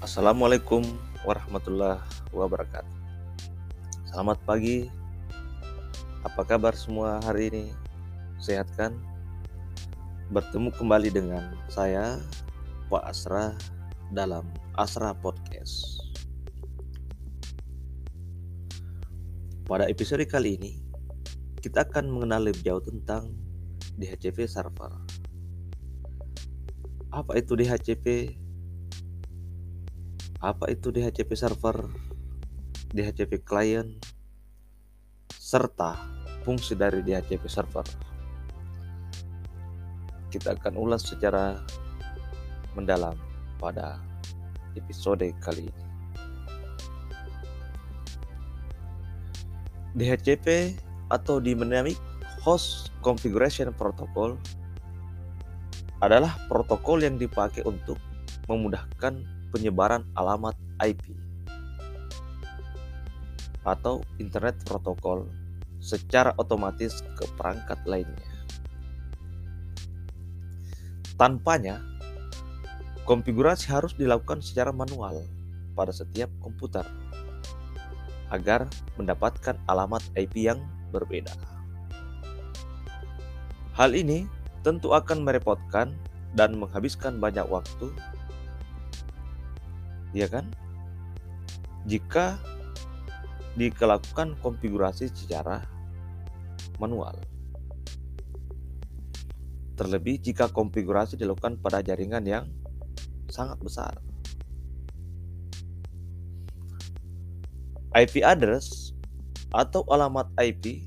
Assalamualaikum warahmatullahi wabarakatuh. Selamat pagi. Apa kabar semua hari ini? Sehat kan? Bertemu kembali dengan saya Pak Asra dalam Asra Podcast. Pada episode kali ini, kita akan mengenal lebih jauh tentang DHCP server. Apa itu DHCP? Apa itu DHCP server, DHCP client, serta fungsi dari DHCP server? Kita akan ulas secara mendalam pada episode kali ini. DHCP atau Dynamic Host Configuration Protocol adalah protokol yang dipakai untuk memudahkan penyebaran alamat IP atau Internet Protokol secara otomatis ke perangkat lainnya. Tanpanya, konfigurasi harus dilakukan secara manual pada setiap komputer agar mendapatkan alamat IP yang berbeda. Hal ini tentu akan merepotkan dan menghabiskan banyak waktu ya kan? Jika dilakukan konfigurasi secara manual. Terlebih jika konfigurasi dilakukan pada jaringan yang sangat besar. IP address atau alamat IP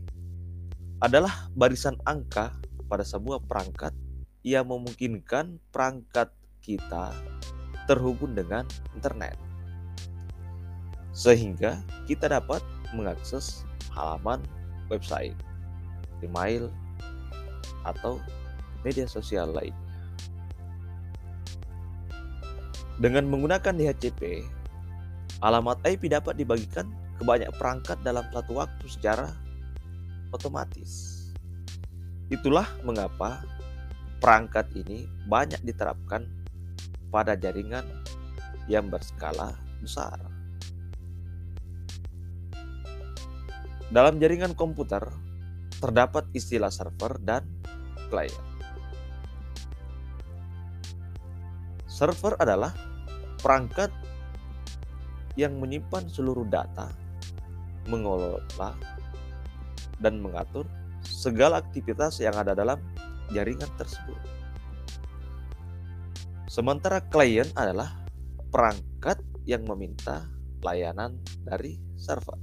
adalah barisan angka pada sebuah perangkat yang memungkinkan perangkat kita terhubung dengan internet. Sehingga kita dapat mengakses halaman website, email, atau media sosial lainnya. Dengan menggunakan DHCP, alamat IP dapat dibagikan ke banyak perangkat dalam satu waktu secara otomatis. Itulah mengapa perangkat ini banyak diterapkan pada jaringan yang berskala besar. Dalam jaringan komputer terdapat istilah server dan client. Server adalah perangkat yang menyimpan seluruh data, mengelola, dan mengatur segala aktivitas yang ada dalam jaringan tersebut. Sementara klien adalah perangkat yang meminta layanan dari server.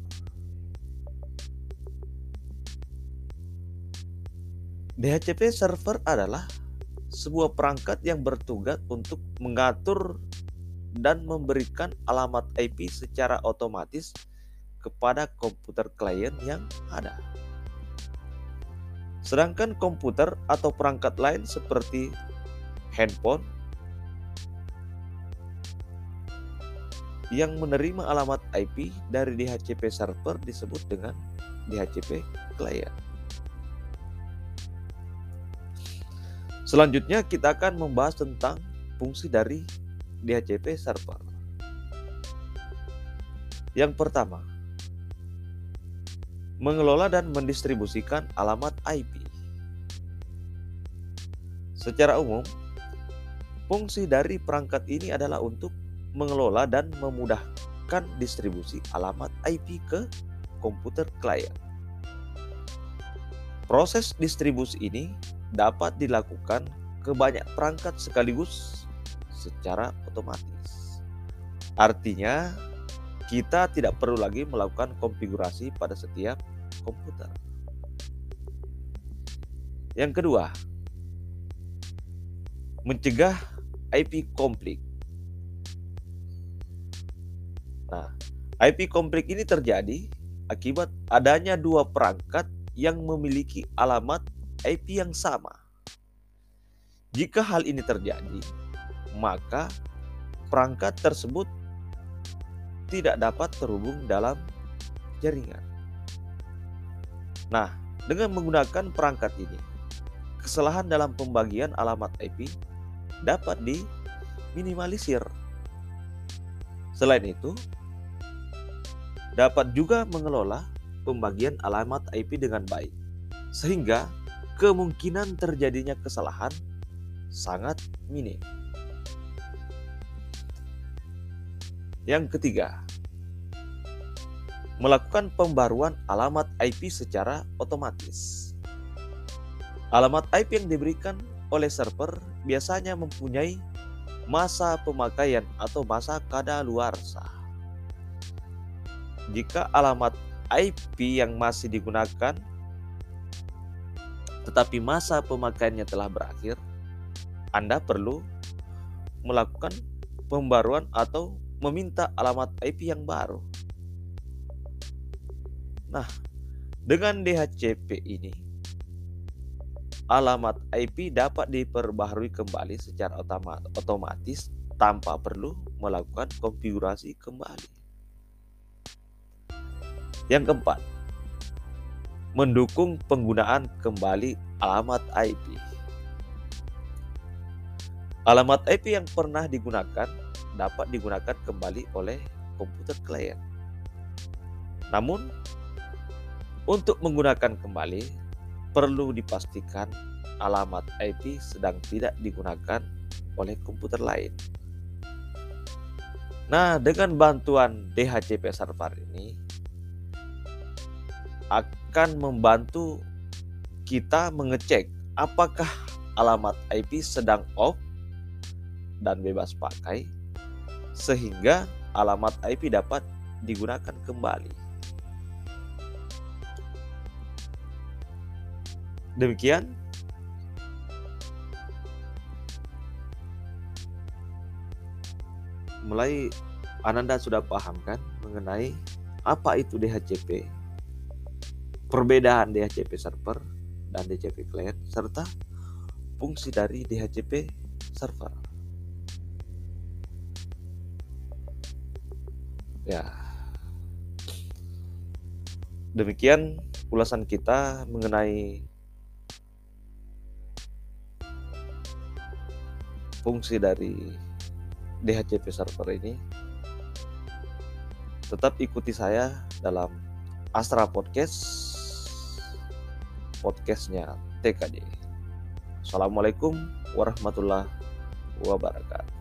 DHCP server adalah sebuah perangkat yang bertugas untuk mengatur dan memberikan alamat IP secara otomatis kepada komputer klien yang ada. Sedangkan komputer atau perangkat lain seperti handphone, yang menerima alamat IP dari DHCP server disebut dengan DHCP client. Selanjutnya kita akan membahas tentang fungsi dari DHCP server. Yang pertama, mengelola dan mendistribusikan alamat IP. Secara umum, fungsi dari perangkat ini adalah untuk mengelola dan memudahkan distribusi alamat IP ke komputer klien. Proses distribusi ini dapat dilakukan ke banyak perangkat sekaligus secara otomatis. Artinya, kita tidak perlu lagi melakukan konfigurasi pada setiap komputer. Yang kedua, mencegah IP konflik. Nah, IP konflik ini terjadi akibat adanya dua perangkat yang memiliki alamat IP yang sama. Jika hal ini terjadi, maka perangkat tersebut tidak dapat terhubung dalam jaringan. Nah, dengan menggunakan perangkat ini, kesalahan dalam pembagian alamat IP dapat diminimalisir Selain itu, dapat juga mengelola pembagian alamat IP dengan baik, sehingga kemungkinan terjadinya kesalahan sangat minim. Yang ketiga, melakukan pembaruan alamat IP secara otomatis. Alamat IP yang diberikan oleh server biasanya mempunyai masa pemakaian atau masa kadaluarsa. Jika alamat IP yang masih digunakan tetapi masa pemakaiannya telah berakhir, Anda perlu melakukan pembaruan atau meminta alamat IP yang baru. Nah, dengan DHCP ini alamat IP dapat diperbaharui kembali secara otomatis tanpa perlu melakukan konfigurasi kembali. Yang keempat, mendukung penggunaan kembali alamat IP. Alamat IP yang pernah digunakan dapat digunakan kembali oleh komputer klien. Namun, untuk menggunakan kembali perlu dipastikan alamat IP sedang tidak digunakan oleh komputer lain. Nah, dengan bantuan DHCP server ini akan membantu kita mengecek apakah alamat IP sedang off dan bebas pakai sehingga alamat IP dapat digunakan kembali. Demikian mulai Ananda sudah paham kan mengenai apa itu DHCP, perbedaan DHCP server dan DHCP client serta fungsi dari DHCP server. Ya. Demikian ulasan kita mengenai fungsi dari DHCP server ini tetap ikuti saya dalam Astra Podcast podcastnya TKD Assalamualaikum warahmatullahi wabarakatuh